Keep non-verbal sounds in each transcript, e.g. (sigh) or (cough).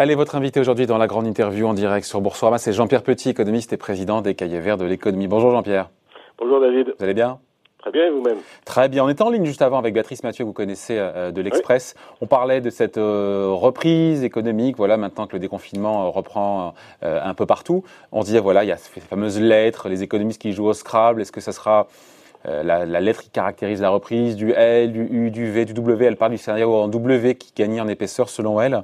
Allez, votre invité aujourd'hui dans la grande interview en direct sur Boursorama, c'est Jean-Pierre Petit, économiste et président des Cahiers Verts de l'économie. Bonjour Jean-Pierre. Bonjour David. Vous allez bien? Très bien, et vous-même? Très bien. On était en ligne juste avant avec Béatrice Mathieu, que vous connaissez euh, de l'Express. On parlait de cette euh, reprise économique, voilà, maintenant que le déconfinement euh, reprend un peu partout. On disait, voilà, il y a ces fameuses lettres, les économistes qui jouent au Scrabble. Est-ce que ça sera la, lettre qui caractérise la reprise, du L, du U, du V, du W? Elle parle du scénario en W qui gagne en épaisseur selon elle.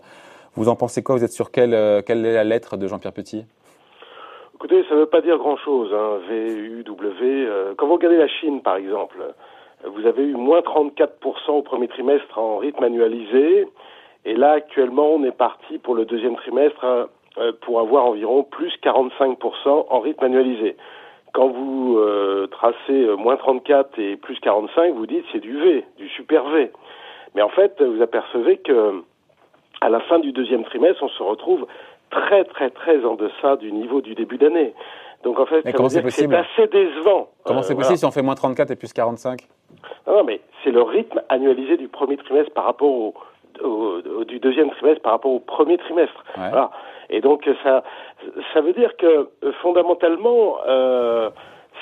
Vous en pensez quoi? Vous êtes sur quelle, euh, quelle est la lettre de Jean-Pierre Petit? Écoutez, ça ne veut pas dire grand-chose, hein, V, U, W. Euh, quand vous regardez la Chine, par exemple, vous avez eu moins 34% au premier trimestre en rythme annualisé. Et là, actuellement, on est parti pour le deuxième trimestre hein, euh, pour avoir environ plus 45% en rythme annualisé. Quand vous tracez moins 34 et plus 45, vous dites c'est du V, du super V. Mais en fait, vous apercevez que à la fin du deuxième trimestre, on se retrouve très très très en deçà du niveau du début d'année. Donc en fait, c'est assez décevant. Comment c'est euh, possible si on fait moins 34 et plus 45 non, mais c'est le rythme annualisé du premier trimestre par rapport au, du deuxième trimestre par rapport au premier trimestre. Voilà. Et donc ça ça veut dire que fondamentalement euh,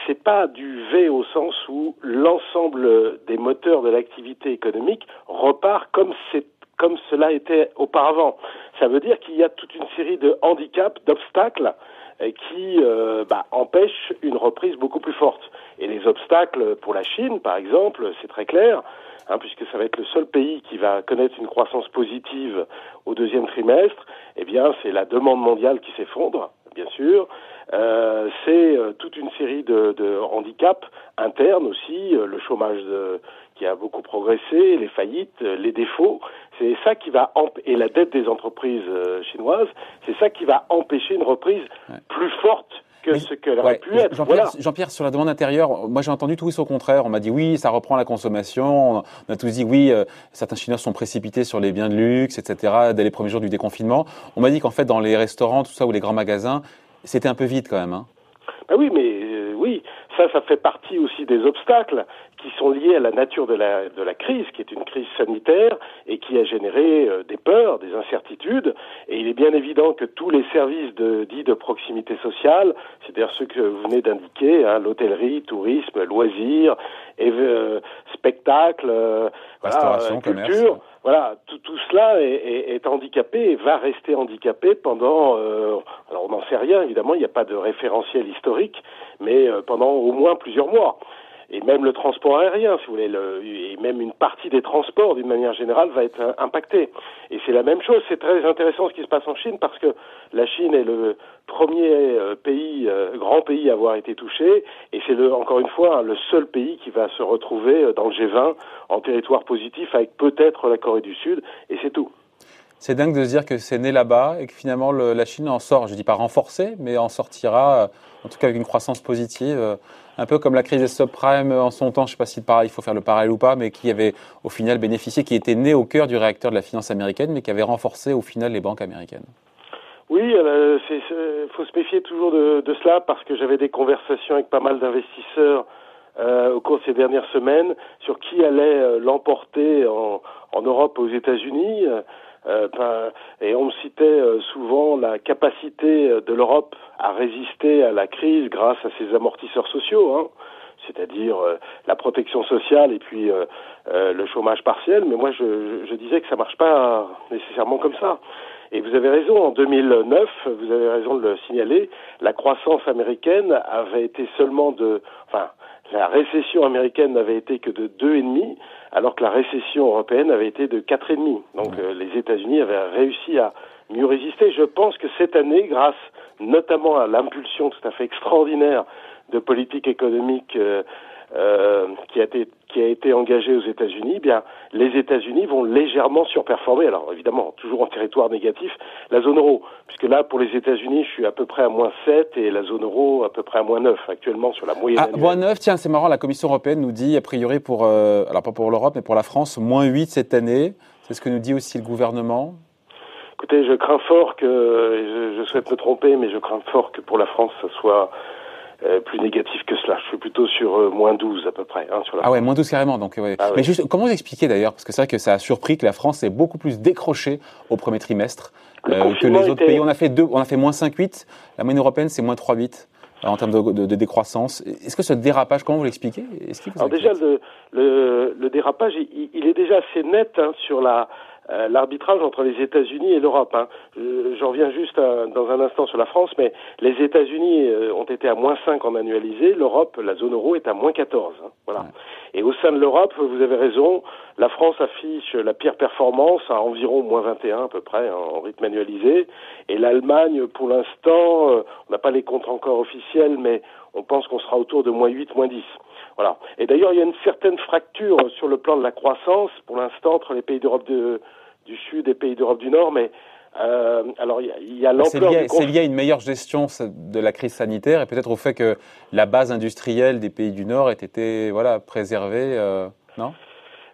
c'est pas du V au sens où l'ensemble des moteurs de l'activité économique repart comme c'est comme cela était auparavant. Ça veut dire qu'il y a toute une série de handicaps, d'obstacles euh, qui euh, bah, empêchent une reprise beaucoup plus forte. Et les obstacles pour la Chine, par exemple, c'est très clair, hein, puisque ça va être le seul pays qui va connaître une croissance positive au deuxième trimestre. Eh bien, c'est la demande mondiale qui s'effondre, bien sûr. Euh, c'est toute une série de, de handicaps internes aussi, le chômage de, qui a beaucoup progressé, les faillites, les défauts. C'est ça qui va et la dette des entreprises euh, chinoises, c'est ça qui va empêcher une reprise plus forte que ce qu'elle aurait pu être. Jean-Pierre, sur la demande intérieure, moi j'ai entendu tout au contraire. On m'a dit oui, ça reprend la consommation. On a tous dit oui, euh, certains Chinois sont précipités sur les biens de luxe, etc. Dès les premiers jours du déconfinement, on m'a dit qu'en fait dans les restaurants, tout ça ou les grands magasins, c'était un peu vide quand même. Hein. Ben oui, mais euh, oui, ça, ça fait partie aussi des obstacles qui sont liés à la nature de la, de la crise, qui est une crise sanitaire et qui a généré euh, des peurs, des incertitudes. Et il est bien évident que tous les services de, dits de proximité sociale, c'est-à-dire ceux que vous venez d'indiquer, hein, l'hôtellerie, tourisme, loisirs, et, euh, spectacles, euh, voilà, culture, voilà, tout, tout cela est, est, handicapé et va rester handicapé pendant. alors on n'en sait rien, évidemment, il n'y a pas de référentiel historique, mais pendant au moins plusieurs mois et même le transport aérien, si vous voulez, le, et même une partie des transports d'une manière générale va être impactée. Et c'est la même chose, c'est très intéressant ce qui se passe en Chine parce que la Chine est le premier euh, pays, euh, grand pays à avoir été touché, et c'est encore une fois le seul pays qui va se retrouver euh, dans le G20 en territoire positif avec peut-être la Corée du Sud, et c'est tout. C'est dingue de se dire que c'est né là-bas et que finalement la Chine en sort, je ne dis pas renforcée, mais en sortira en tout cas avec une croissance positive, euh, un peu comme la crise des subprimes en son temps, je ne sais pas si il faut faire le parallèle ou pas, mais qui avait au final bénéficié, qui était né au cœur du réacteur de la finance américaine, mais qui avait renforcé au final les banques américaines. Oui, il euh, faut se méfier toujours de, cela parce que j'avais des conversations avec pas mal d'investisseurs euh, au cours de ces dernières semaines sur qui allait l'emporter en, en, Europe aux États-Unis. Euh, et on citait euh, souvent la capacité euh, de l'Europe à résister à la crise grâce à ses amortisseurs sociaux, hein, c'est-à-dire la protection sociale et puis le chômage partiel. Mais moi, je, je disais que ça marche pas nécessairement comme ça. Et vous avez raison, en 2009, vous avez raison de le signaler, la croissance américaine avait été seulement de, enfin, la récession américaine n'avait été que de deux et demi, alors que la récession européenne avait été de quatre et demi. Donc euh, les États-Unis avaient réussi à mieux résister. Je pense que cette année, grâce notamment à l'impulsion tout à fait extraordinaire de politique économique euh, euh, qui a été qui a été engagé aux États-Unis, eh bien les États-Unis vont légèrement surperformer. Alors évidemment, toujours en territoire négatif, la zone euro, puisque là pour les États-Unis, je suis à peu près à moins 7 et la zone euro à peu près à moins 9 actuellement sur la moyenne. Ah, moins 9, tiens, c'est marrant, la Commission européenne nous dit a priori pour euh, alors pas pour l'Europe mais pour la France moins 8 cette année. C'est ce que nous dit aussi le gouvernement. Écoutez, je crains fort que je, je souhaite me tromper, mais je crains fort que pour la France, ce soit plus négatif que cela. Je suis plutôt sur moins 12 à peu près. Hein, sur la ah ouais, moins 12 carrément. Donc, ah Mais juste, comment vous expliquez d'ailleurs Parce que c'est vrai que ça a surpris que la France est beaucoup plus décrochée au premier trimestre que les autres pays. On a fait deux, on a fait moins 5,8. La moyenne européenne, c'est moins 3,8 en termes de, de, décroissance. Est-ce que ce dérapage, comment vous l'expliquez? Alors déjà, le, le, le, dérapage, il, il, est déjà assez net hein, sur la euh, l'arbitrage entre les États-Unis et l'Europe. Hein. J'en reviens juste euh, dans un instant sur la France, mais les États-Unis euh, ont été à moins 5 en annualisé, l'Europe, la zone euro, est à moins 14. Hein. Voilà. Et au sein de l'Europe, vous avez raison, la France affiche la pire performance à environ moins 21 à peu près hein, en rythme annualisé, et l'Allemagne, pour l'instant, on n'a pas les comptes encore officiels, mais on pense qu'on sera autour de moins 8, moins 10. Voilà. Et d'ailleurs, il y a une certaine fracture sur le plan de la croissance, pour l'instant, entre les pays d'Europe du Sud et les pays d'Europe du Nord, mais euh, alors il y a, l'ampleur. C'est lié, à une meilleure gestion de la crise sanitaire et peut-être au fait que la base industrielle des pays du Nord ait été voilà préservée, euh, non?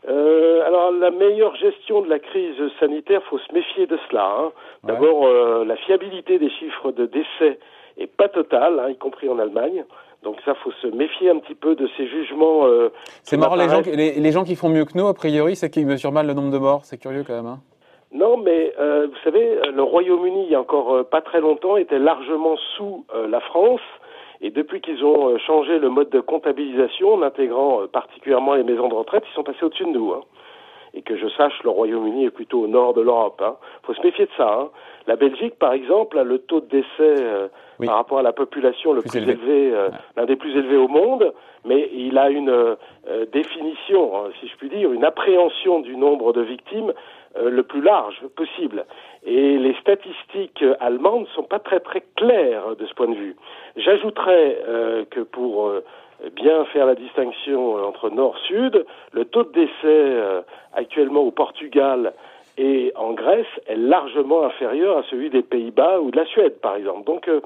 Euh, alors la meilleure gestion de la crise sanitaire, faut se méfier de cela. Hein. D'abord, la fiabilité des chiffres de décès est pas totale, hein, y compris en Allemagne. Donc ça, faut se méfier un petit peu de ces jugements. Euh, c'est marrant, les gens, les, gens qui font mieux que nous, a priori, c'est qu'ils mesurent mal le nombre de morts. C'est curieux quand même. Hein non, mais euh, vous savez, le Royaume-Uni, il y a encore euh, pas très longtemps, était largement sous euh, la France. Et depuis qu'ils ont changé le mode de comptabilisation, en intégrant particulièrement les maisons de retraite, ils sont passés au-dessus de nous. Hein. Et que je sache, le Royaume-Uni est plutôt au nord de l'Europe. Hein. faut se méfier de ça. Hein. La Belgique, par exemple, a le taux de décès par rapport à la population le plus, élevé, euh, l'un des plus élevés au monde, mais il a une euh, définition, hein, si je puis dire, une appréhension du nombre de victimes euh, le plus large possible. Et les statistiques allemandes ne sont pas très très claires de ce point de vue. J'ajouterais que pour bien faire la distinction entre nord-sud, le taux de décès actuellement au Portugal et en Grèce est largement inférieur à celui des Pays-Bas ou de la Suède, par exemple. Donc, euh,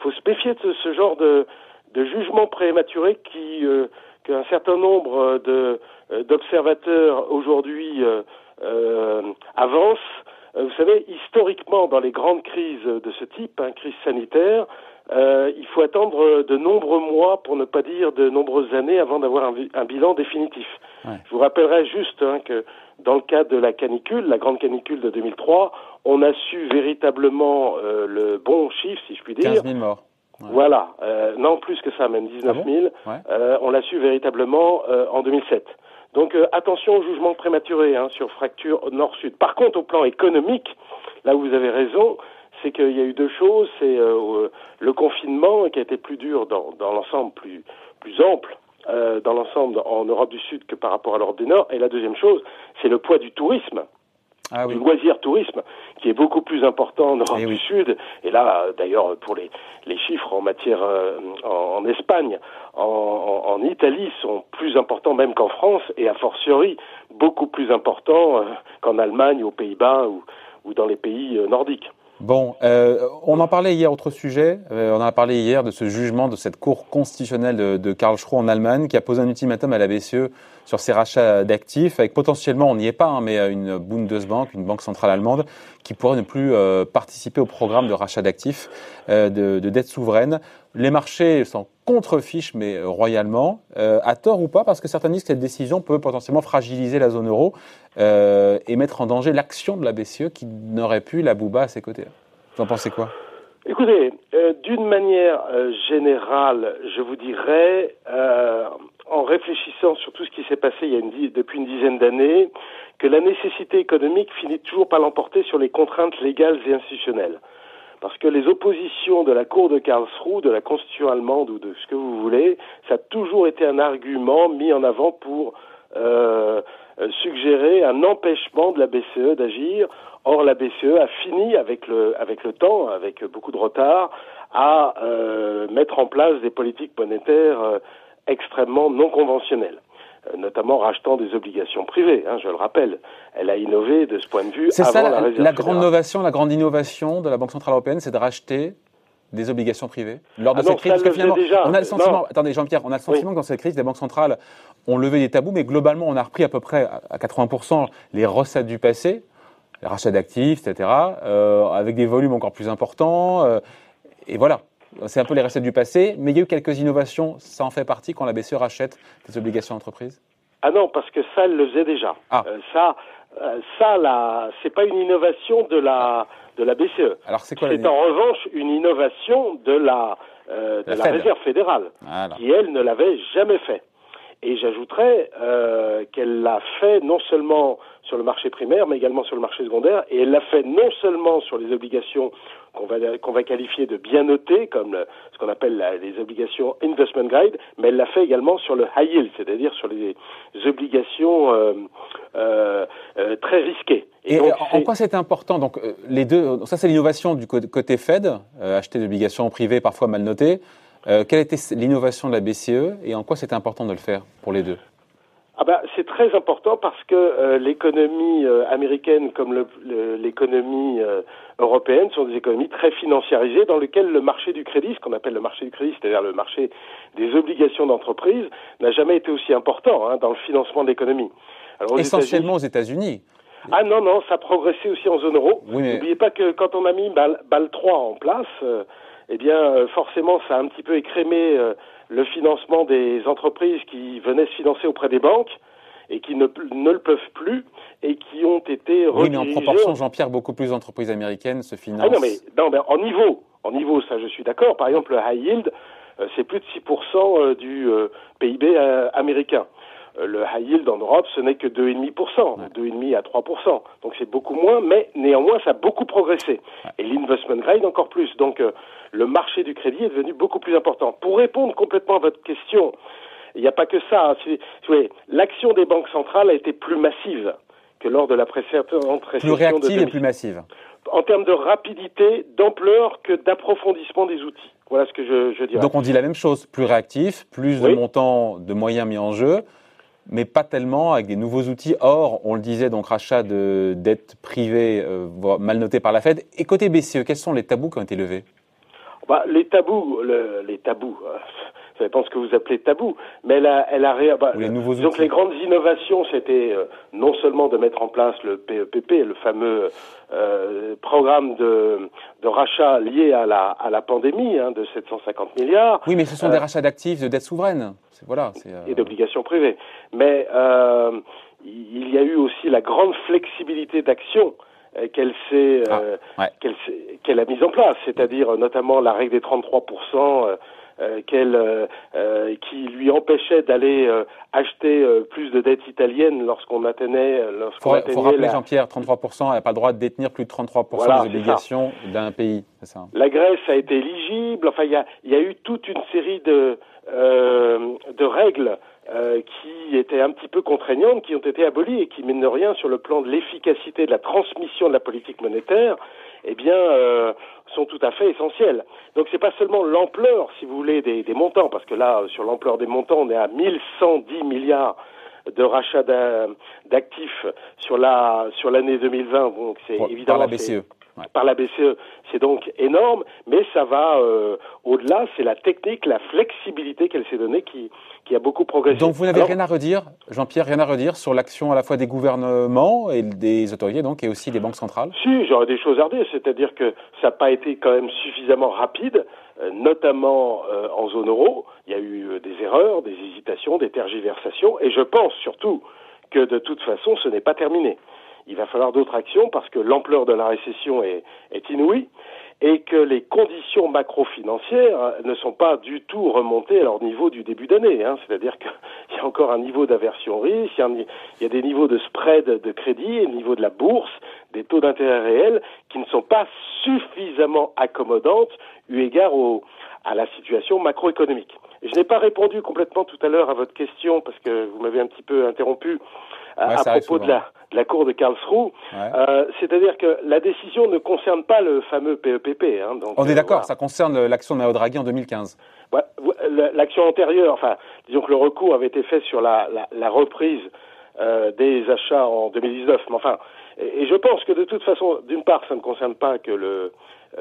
faut se méfier de ce, genre de, de jugement prématuré qui euh, qu'un certain nombre de euh, d'observateurs aujourd'hui euh, avancent. Vous savez, historiquement, dans les grandes crises de ce type, hein, crise sanitaire, euh, il faut attendre de nombreux mois, pour ne pas dire de nombreuses années, avant d'avoir un, un, bilan définitif. Je vous rappellerai juste hein, que dans le cas de la canicule, la grande canicule de 2003, on a su véritablement euh, le bon chiffre, si je puis dire. 15 000 morts. Voilà, euh, non plus que ça, même 19 000. Ah euh, on l'a su véritablement euh, en 2007. Donc attention au jugement prématuré hein, sur fracture nord-sud. Par contre, au plan économique, là où vous avez raison, c'est qu'il y a eu deux choses. C'est le confinement qui a été plus dur dans, dans l'ensemble, plus, plus ample euh, dans l'ensemble en Europe du Sud que par rapport à l'Europe du Nord. Et la deuxième chose, c'est le poids du tourisme. Ah du loisir tourisme qui est beaucoup plus important en Europe eh du Sud et là d'ailleurs pour les, les chiffres en matière euh, en, Espagne en, en, Italie sont plus importants même qu'en France et a fortiori beaucoup plus importants euh, qu'en Allemagne aux Pays-Bas ou, ou dans les pays nordiques. Bon, euh, on en parlait hier, autre sujet. Euh, on en a parlé hier de ce jugement de cette Cour constitutionnelle de, de Karl Schroe en Allemagne qui a posé un ultimatum à la BCE sur ses rachats d'actifs, avec potentiellement, on n'y est pas, hein, mais une Bundesbank, une banque centrale allemande, qui pourrait ne plus euh, participer au programme de rachat d'actifs, de, de dette souveraine. Les marchés s'en contrefichent, mais royalement, à tort ou pas, parce que certains disent que cette décision peut potentiellement fragiliser la zone euro et mettre en danger l'action de la BCE qui n'aurait plus la bouba à ses côtés. Vous en pensez quoi? Écoutez, d'une manière générale, je vous dirais, en réfléchissant sur tout ce qui s'est passé depuis une dizaine d'années, que la nécessité économique finit toujours par l'emporter sur les contraintes légales et institutionnelles. Parce que les oppositions de la Cour de Karlsruhe, de la Constitution allemande ou de ce que vous voulez, ça a toujours été un argument mis en avant pour euh, suggérer un empêchement de la BCE d'agir. Or, la BCE a fini avec le, avec le temps, avec beaucoup de retard, à euh, mettre en place des politiques monétaires euh, extrêmement non conventionnelle euh, notamment rachetant des obligations privées, hein, je le rappelle. Elle a innové de ce point de vue. C'est ça la, la, grande innovation, la grande innovation de la Banque centrale européenne, c'est de racheter des obligations privées lors de ah cette crise. Parce que finalement, on a le sentiment, attendez Jean-Pierre, on a le sentiment que dans cette crise, les banques centrales ont levé des tabous, mais globalement, on a repris à peu près à 80% les recettes du passé, les rachats d'actifs, etc., euh, avec des volumes encore plus importants. Euh, et voilà. C'est un peu les recettes du passé, mais il y a eu quelques innovations, ça en fait partie quand la BCE rachète des obligations d'entreprise? Ah non, parce que ça, elle le faisait déjà. Ah. Euh, ça, euh, ça, là, c'est pas une innovation de la de la BCE. Alors c'est quoi C'est la en revanche une innovation de la euh, de La la, Fed. Réserve fédérale, Voilà. qui elle ne l'avait jamais fait. Et j'ajouterais euh, qu'elle l'a fait non seulement sur le marché primaire, mais également sur le marché secondaire, et elle l'a fait non seulement sur les obligations qu'on va qu'on va qualifier de bien notées, comme le- ce qu'on appelle la- les obligations investment grade, mais elle l'a fait également sur le high yield, c'est-à-dire sur les obligations euh, euh, très risquées. Et donc, en quoi c'est important? Donc les deux, ça c'est l'innovation du côté Fed, euh, acheter des obligations privées parfois mal notées. Euh, quelle était l'innovation de la BCE et en quoi c'était important de le faire pour les deux? Ah bah, c'est très important parce que euh, l'économie euh, américaine comme l'économie euh, européenne sont des économies très financiarisées dans lesquelles le marché du crédit, ce qu'on appelle le marché du crédit, c'est-à-dire le marché des obligations d'entreprise, n'a jamais été aussi important hein, dans le financement de l'économie. Essentiellement aux États-Unis. Ah non, non, ça a progressé aussi en zone euro. Oui, mais- N'oubliez pas que quand on a mis BAL, BAL 3 en place, eh bien, euh, forcément, ça a un petit peu écrémé euh, le financement des entreprises qui venaient se financer auprès des banques et qui ne, ne le peuvent plus et qui ont été Oui, mais en redirigées- proportion, Jean-Pierre, beaucoup plus d'entreprises américaines se financent. Ah non, mais, non, mais en niveau, en niveau, ça je suis d'accord. Par exemple, le high yield, euh, c'est plus de 6% euh, du euh, PIB américain. Le high yield en Europe, ce n'est que 2,5%, 2,5 à 3%. Donc c'est beaucoup moins, mais néanmoins, ça a beaucoup progressé. Et l'investment grade encore plus. Donc euh, le marché du crédit est devenu beaucoup plus important. Pour répondre complètement à votre question, il n'y a pas que ça. hein. Si- si L'action des banques centrales a été plus massive que lors de la précédente récession plus de réactive et 2000 plus massive. en termes de rapidité, d'ampleur que d'approfondissement des outils. Voilà ce que je, je dirais. Donc on dit la même chose, plus réactif, plus de montants de moyens mis en jeu, mais pas tellement avec des nouveaux outils. Or, on le disait, donc rachat de dettes privées euh, mal notées par la Fed. Et côté BCE, quels sont les tabous qui ont été levés? Bah, les tabous, le- les tabous, euh, ça dépend ce que vous appelez tabou, mais elle a, elle a ré- bah, les nouveaux donc les grandes innovations, c'était euh, non seulement de mettre en place le PEPP, le fameux euh, programme de, de rachat lié à la, à la pandémie hein, de 750 milliards, Oui, mais ce sont Euh, des rachats d'actifs, de dettes souveraines. Voilà, euh, et d'obligations privées. Mais euh, il y a eu aussi la grande flexibilité d'action euh, qu'elle s'est euh, Ah, ouais. qu'elle qu'elle a mise en place, c'est-à-dire euh, notamment la règle des 33 euh, euh, qu'elle, euh, euh, qui lui empêchait d'aller euh, acheter euh, plus de dettes italiennes lorsqu'on atteignait euh, Il lorsqu'on faut, atteignait faut rappeler, la, Jean-Pierre, 33%, elle n'a pas le droit de détenir plus de 33% Voilà, des obligations d'un pays. C'est ça. La Grèce a été éligible. Enfin, il y a, y a eu toute une série de, euh, de règles euh, qui étaient un petit peu contraignantes, qui ont été abolies et qui, mine de rien, sur le plan de l'efficacité de la transmission de la politique monétaire, eh bien, euh, sont tout à fait essentielles. Donc, c'est pas seulement l'ampleur, si vous voulez, des, des montants, parce que là, sur l'ampleur des montants, on est à 1110 milliards de rachats d'un- d'actifs sur la sur l'année 2020. Donc, c'est par évidemment la BCE. Par la BCE. C'est donc énorme, mais ça va euh, au-delà. C'est la technique, la flexibilité qu'elle s'est donnée qui, qui a beaucoup progressé. Donc vous n'avez Alors, rien à redire, Jean-Pierre, rien à redire sur l'action à la fois des gouvernements et des autorités, donc, et aussi des banques centrales? Si, j'aurais des choses à redire, c'est-à-dire que ça n'a pas été quand même suffisamment rapide, euh, notamment euh, en zone euro. Il y a eu des erreurs, des hésitations, des tergiversations, et je pense surtout que de toute façon, ce n'est pas terminé. Il va falloir d'autres actions parce que l'ampleur de la récession est, inouïe et que les conditions macro-financières ne sont pas du tout remontées à leur niveau du début d'année. Hein. C'est-à-dire qu'il (laughs) y a encore un niveau d'aversion risque, il y, a des niveaux de spread de crédit, au niveau de la bourse, des taux d'intérêt réels qui ne sont pas suffisamment accommodantes eu égard à la situation macroéconomique. Je n'ai pas répondu complètement tout à l'heure à votre question parce que vous m'avez un petit peu interrompu à, Ouais, propos de la, de la Cour de Karlsruhe. Ouais. Euh, C'est-à-dire que la décision ne concerne pas le fameux PEPP. Hein, donc, On est euh, d'accord, voilà. ça concerne l'action de Mario Draghi en 2015. Ouais, ouais, la- L'action antérieure, enfin, disons que le recours avait été fait sur la, la, la reprise euh, des achats en 2019. Mais enfin, et, et je pense que de toute façon, d'une part, ça ne concerne pas que le,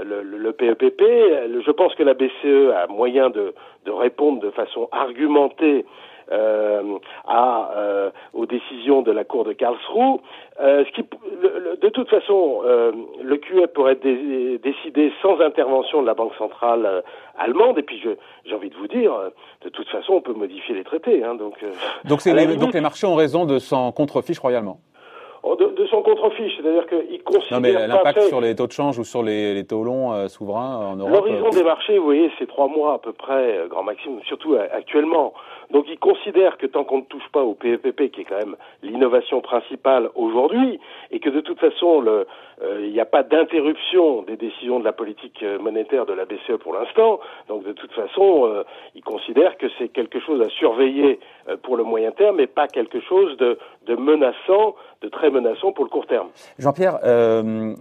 le, le- le PEPP. Le- Je pense que la BCE a moyen de, de répondre de façon argumentée à, aux décisions de la Cour de Karlsruhe. ce qui, de toute façon, le QE pourrait être décidé sans intervention de la Banque centrale allemande. Et puis, j'ai envie de vous dire, de toute façon, on peut modifier les traités. Hein, donc, donc, les, donc les marchés ont raison de s'en contrefiche royalement. Oh, de, son contrefiche, c'est-à-dire qu'il considère. Non, mais l'impact sur les taux de change ou sur les, taux longs euh, souverains en Europe. L'horizon euh, des marchés, vous voyez, c'est trois mois à peu près, euh, grand maximum, surtout actuellement. Donc il considère que tant qu'on ne touche pas au PEPP, qui est quand même l'innovation principale aujourd'hui, et que de toute façon, le, il n'y a pas d'interruption des décisions de la politique monétaire de la BCE pour l'instant. Donc de toute façon, il considère que c'est quelque chose à surveiller pour le moyen terme, mais pas quelque chose de, menaçant, de très menaçant pour le court terme. Jean-Pierre, euh,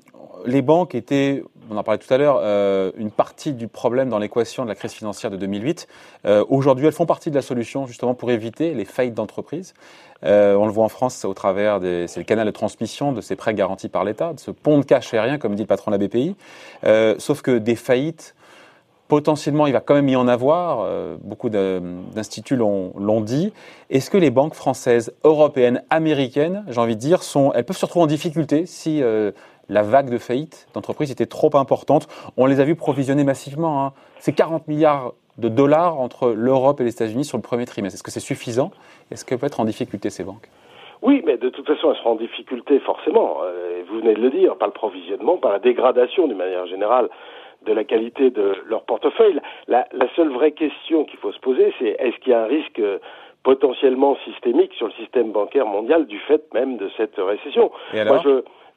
les banques étaient, on en parlait tout à l'heure, euh, une partie du problème dans l'équation de la crise financière de 2008. Euh, aujourd'hui, elles font partie de la solution justement pour éviter les faillites d'entreprises. On le voit en France au travers des, c'est le canal de transmission de ces prêts garantis par l'État, de ce pont de cash aérien, comme dit le patron de la BPI. sauf que des faillites potentiellement, il va quand même y en avoir. Euh, beaucoup d'instituts l'ont dit. Est-ce que les banques françaises, européennes, américaines, j'ai envie de dire, sont, elles peuvent se retrouver en difficulté si euh, la vague de faillite d'entreprises était trop importante? On les a vues provisionner massivement. Hein. C'est 40 milliards de dollars entre l'Europe et les États-Unis sur le premier trimestre. Est-ce que c'est suffisant? Est-ce qu'elles peuvent être en difficulté ces banques? Oui, mais de toute façon, elles seront en difficulté forcément. Euh, vous venez de le dire, par le provisionnement, par la dégradation d'une manière générale de la qualité de leur portefeuille. La, seule vraie question qu'il faut se poser, c'est est-ce qu'il y a un risque potentiellement systémique sur le système bancaire mondial du fait même de cette récession? Moi,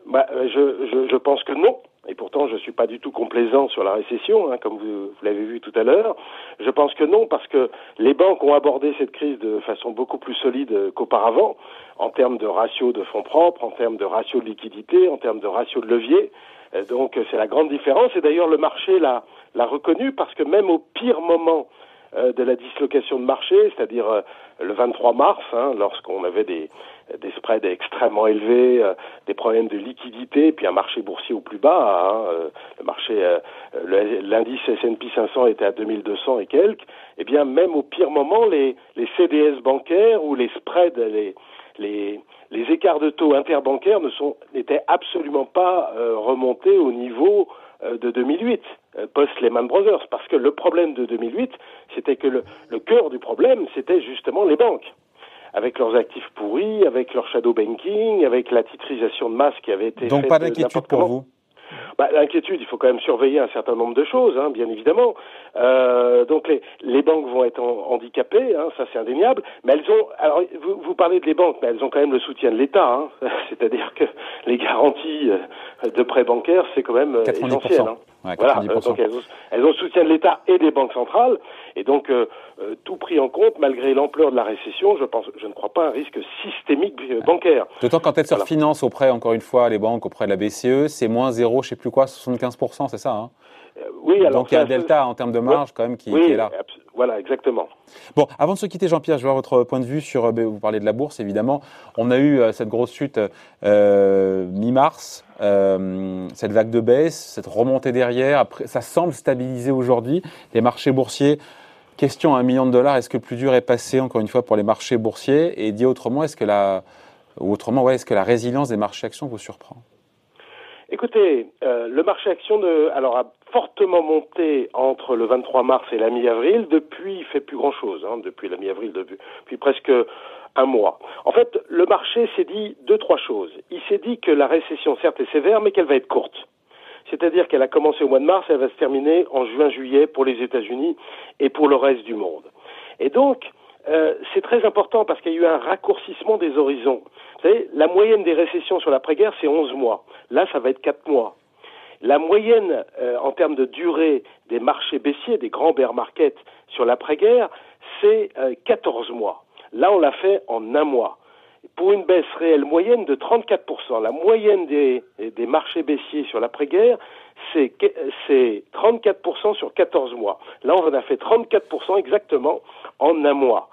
bah, je, je, je, pense que non. Et pourtant, je ne suis pas du tout complaisant sur la récession, hein, comme vous, l'avez vu tout à l'heure. Je pense que non, parce que les banques ont abordé cette crise de façon beaucoup plus solide qu'auparavant, en termes de ratio de fonds propres, en termes de ratio de liquidité, en termes de ratio de levier. Euh, donc c'est la grande différence. Et d'ailleurs, le marché l'a, reconnu parce que même au pire moment de la dislocation de marché, c'est-à-dire euh, le 23 mars, hein, lorsqu'on avait des, spreads extrêmement élevés, des problèmes de liquidité, puis un marché boursier au plus bas. Hein, le marché, l'indice S&P 500 était à 2200 et quelques. Eh bien, même au pire moment, les, CDS bancaires ou les spreads, les, écarts de taux interbancaires ne sont n'étaient absolument pas euh, remontés au niveau euh, de 2008, euh, post Lehman Brothers, parce que le problème de 2008, c'était que le, le cœur du problème, c'était justement les banques. Avec leurs actifs pourris, avec leur shadow banking, avec la titrisation de masse qui avait été Donc pas d'inquiétude pour vous bah, L'inquiétude, il faut quand même surveiller un certain nombre de choses, hein, bien évidemment. Euh, donc les, les banques vont être handicapées, hein, ça c'est indéniable. Mais elles ont, alors vous, vous, parlez de les banques, mais elles ont quand même le soutien de l'État. Hein, (laughs) C'est-à-dire que les garanties euh, de prêts bancaires, c'est quand même euh, essentiel. Voilà, euh, donc elles ont, elles ont, le soutien de l'État et des banques centrales, et donc euh, tout pris en compte, malgré l'ampleur de la récession, je pense, je ne crois pas à un risque systémique bancaire. D'autant quand elles se refinancent auprès, encore une fois, les banques auprès de la BCE, c'est moins zéro, je sais plus quoi, 75%, c'est ça hein? euh, oui, alors Donc il y a un delta en termes de marge quand même qui, est là. Voilà, exactement. Bon, avant de se quitter, Jean-Pierre, je avoir votre point de vue sur. Euh, ben, vous parlez de la bourse, évidemment. On a eu euh, cette grosse chute mi-mars, cette vague de baisse, cette remontée derrière. Après, ça semble stabiliser aujourd'hui. Les marchés boursiers. Question à un million de dollars. Est-ce que le plus dur est passé encore une fois pour les marchés boursiers? Et dit autrement, est-ce que la ou autrement, ouais, est-ce que la résilience des marchés actions vous surprend? Écoutez, euh, le marché action de, alors a fortement monté entre le 23 mars et la mi-avril. Depuis, il fait plus grand-chose. Hein, depuis la mi-avril, depuis, presque un mois. En fait, le marché s'est dit deux, trois choses. Il s'est dit que la récession, certes, est sévère, mais qu'elle va être courte. C'est-à-dire qu'elle a commencé au mois de mars et elle va se terminer en juin-juillet pour les États-Unis et pour le reste du monde. Et donc, euh, c'est très important parce qu'il y a eu un raccourcissement des horizons. Vous savez, la moyenne des récessions sur l'après-guerre, c'est 11 mois. Là, ça va être 4 mois. La moyenne euh, en termes de durée des marchés baissiers, des grands bear markets sur l'après-guerre, c'est 14 euh, mois. Là, on l'a fait en un mois. Pour une baisse réelle moyenne de 34%. La moyenne des, marchés baissiers sur l'après-guerre, c'est 34% sur 14 mois. Là, on en a fait 34% exactement en un mois.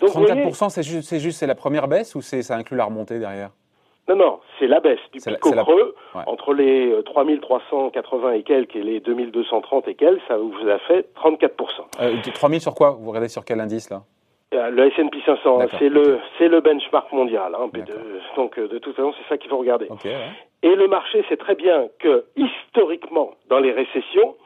34%, c'est juste, juste c'est la première baisse ou ça inclut la remontée derrière? Non, non, c'est la baisse du pic au creux, entre les 3380 euh, et quelques et les 2230 et quelques, ça vous a fait 34%. Euh, 3000 sur quoi? Vous regardez sur quel indice là? Euh, le S&P 500, c'est le c'est le benchmark mondial. Hein, donc de toute façon, c'est ça qu'il faut regarder. Et le marché sait très bien que historiquement, dans les récessions,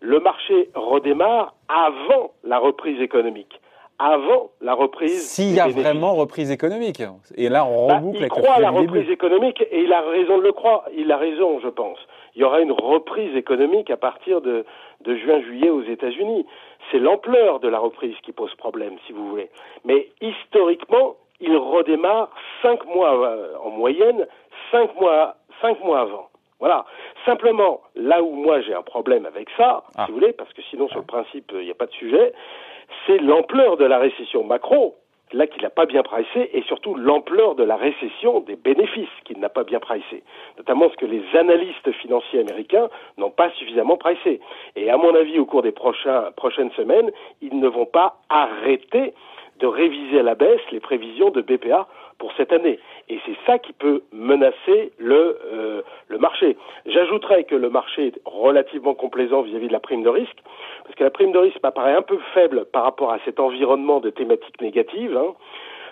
le marché redémarre avant la reprise économique avant la reprise. S'il y a vraiment reprise économique. Et là, on bah, reboucle il croit à la reprise économique et il a raison de le croire. Il a raison, je pense. Il y aura une reprise économique à partir de, de juin-juillet aux États-Unis. C'est l'ampleur de la reprise qui pose problème, si vous voulez. Mais historiquement, il redémarre cinq mois euh, en moyenne, cinq mois, cinq mois avant. Voilà. Simplement, là où moi j'ai un problème avec ça, ah. si vous voulez, parce que sinon sur le principe il n'y a pas de sujet, c'est l'ampleur de la récession macro, là qu'il n'a pas bien pricé, et surtout l'ampleur de la récession des bénéfices qu'il n'a pas bien pricé, notamment ce que les analystes financiers américains n'ont pas suffisamment pricé. Et à mon avis, au cours des prochaines semaines, ils ne vont pas arrêter de réviser à la baisse les prévisions de BPA pour cette année. Et c'est ça qui peut menacer le, euh, le marché. J'ajouterais que le marché est relativement complaisant vis-à-vis de la prime de risque, parce que la prime de risque m'apparaît un peu faible par rapport à cet environnement de thématiques négatives. Hein.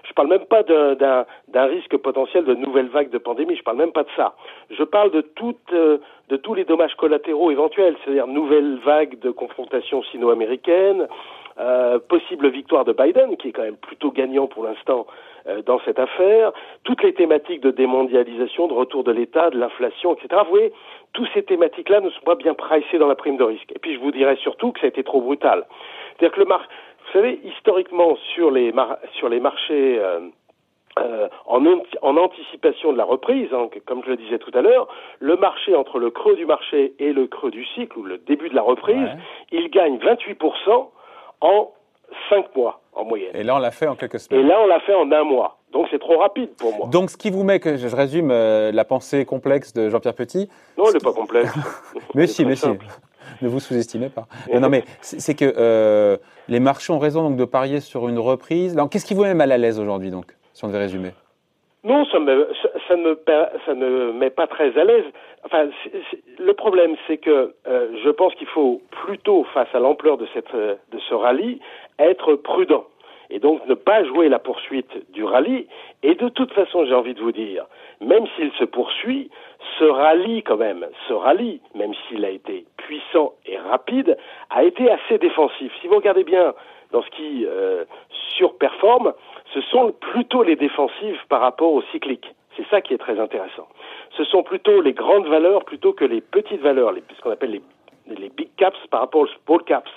Je parle même pas d'un risque potentiel de nouvelle vague de pandémie. Je parle même pas de ça. Je parle de, toute, euh, de tous les dommages collatéraux éventuels, c'est-à-dire nouvelle vague de confrontation sino-américaine, euh, possible victoire de Biden, qui est quand même plutôt gagnant pour l'instant dans cette affaire, toutes les thématiques de démondialisation, de retour de l'État, de l'inflation, etc. Vous voyez, toutes ces thématiques-là ne sont pas bien pricées dans la prime de risque. Et puis je vous dirais surtout que ça a été trop brutal. C'est-à-dire que le mar... vous savez, historiquement sur les, sur les marchés euh, euh, en, en, anticipation de la reprise, hein, comme je le disais tout à l'heure, le marché entre le creux du marché et le creux du cycle, ou le début de la reprise, il gagne 28% en 5 mois en moyenne. Et là, on l'a fait en quelques semaines. Et là, on l'a fait en un mois. Donc, c'est trop rapide pour moi. Donc, ce qui vous met, que je résume euh, la pensée complexe de Jean-Pierre Petit. Non, elle n'est pas complexe. (laughs) mais si, mais si. Ne vous sous-estimez pas. non, mais c'est que euh, les marchés ont raison donc de parier sur une reprise. Qu'est-ce qui vous met mal à l'aise aujourd'hui, donc, si on devait résumer? Non, ça, me, ça, ne, ça ne met pas très à l'aise. Enfin, le problème, c'est que euh, je pense qu'il faut plutôt, face à l'ampleur de, cette, de ce rallye, être prudent et donc ne pas jouer la poursuite du rallye. Et de toute façon, j'ai envie de vous dire, même s'il se poursuit, ce rallye quand même, ce rallye, même s'il a été puissant et rapide, a été assez défensif. Si vous regardez bien dans ce qui euh, surperforme, ce sont plutôt les défensives par rapport aux cycliques. C'est ça qui est très intéressant. Ce sont plutôt les grandes valeurs plutôt que les petites valeurs, ce qu'on appelle les, les big caps par rapport aux small caps.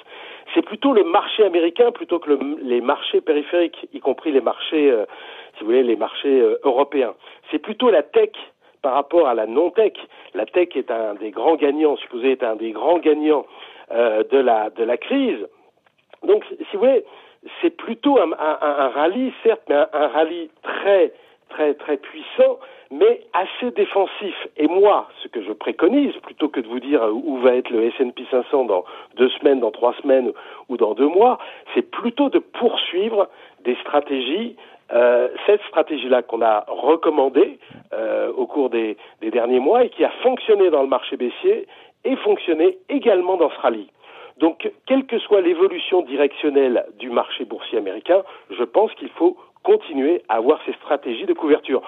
C'est plutôt le marché américain plutôt que les marchés périphériques, y compris les marchés, euh, si vous voulez, les marchés euh, européens. C'est plutôt la tech par rapport à la non-tech. La tech est un des grands gagnants, supposé est un des grands gagnants euh, de la de la crise. Donc, si vous voulez, c'est plutôt un, rallye, certes, mais un, rallye très, très, très puissant, mais assez défensif. Et moi, ce que je préconise, plutôt que de vous dire où va être le S&P 500 dans deux semaines, dans trois semaines ou dans deux mois, c'est plutôt de poursuivre des stratégies euh, cette stratégie-là qu'on a recommandée euh, au cours des, des, derniers mois et qui a fonctionné dans le marché baissier et fonctionné également dans ce rallye. Donc, quelle que soit l'évolution directionnelle du marché boursier américain, je pense qu'il faut continuer à avoir ces stratégies de couverture.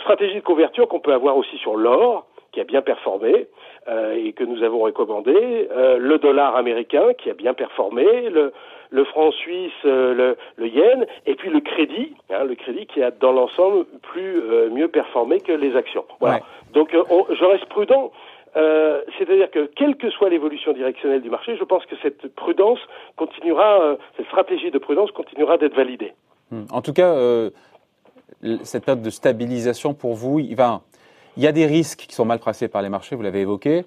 Stratégie de couverture qu'on peut avoir aussi sur l'or, qui a bien performé euh, et que nous avons recommandé, euh, le dollar américain qui a bien performé, le, le franc suisse, euh, le, le, yen, et puis le crédit, hein, le crédit qui a dans l'ensemble plus mieux performé que les actions. Voilà. Donc je reste prudent. Euh, c'est-à-dire que quelle que soit l'évolution directionnelle du marché, je pense que cette prudence continuera, euh, cette stratégie de prudence continuera d'être validée. Hmm. En tout cas, euh, cette période de stabilisation pour vous, il, il y a des risques qui sont mal placés par les marchés, vous l'avez évoqué,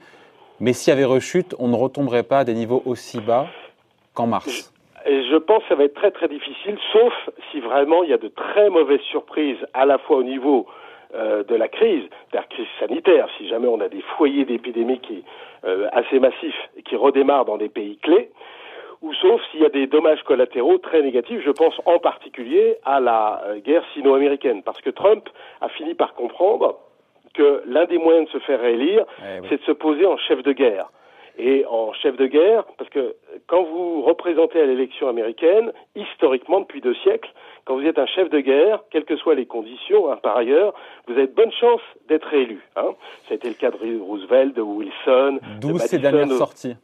mais s'il y avait rechute, on ne retomberait pas à des niveaux aussi bas qu'en mars. Je pense que ça va être très très difficile, sauf si vraiment il y a de très mauvaises surprises à la fois au niveau euh, de la crise, la crise sanitaire, si jamais on a des foyers d'épidémie qui, euh, assez massifs qui redémarrent dans des pays clés, ou sauf s'il y a des dommages collatéraux très négatifs, je pense en particulier à la euh, guerre sino-américaine, parce que Trump a fini par comprendre que l'un des moyens de se faire réélire, eh c'est de se poser en chef de guerre. et en chef de guerre, parce que quand vous représentez à l'élection américaine, historiquement depuis deux siècles, quand vous êtes un chef de guerre, quelles que soient les conditions, hein, par ailleurs, vous avez de bonnes chances d'être élu. Hein. Ça a été le cas de Roosevelt, de Wilson, D'où ces dernières sorties.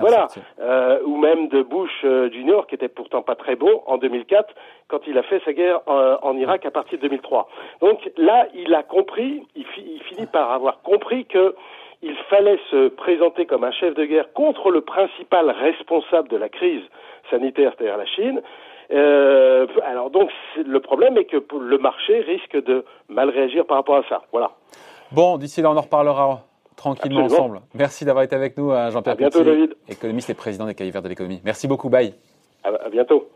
voilà. Euh, ou même de Bush euh, Junior, qui était pourtant pas très bon en 2004, quand il a fait sa guerre en, en Irak à partir de 2003. Donc là, il a compris, il, il finit par avoir compris que il fallait se présenter comme un chef de guerre contre le principal responsable de la crise sanitaire, c'est-à-dire la Chine. Euh, alors donc le problème est que le marché risque de mal réagir par rapport à ça. Voilà. Bon, d'ici là, on en reparlera tranquillement ensemble. Merci d'avoir été avec nous, hein, Jean-Pierre David. économiste et président des Cahiers Verts de l'économie. Merci beaucoup, bye. à bientôt.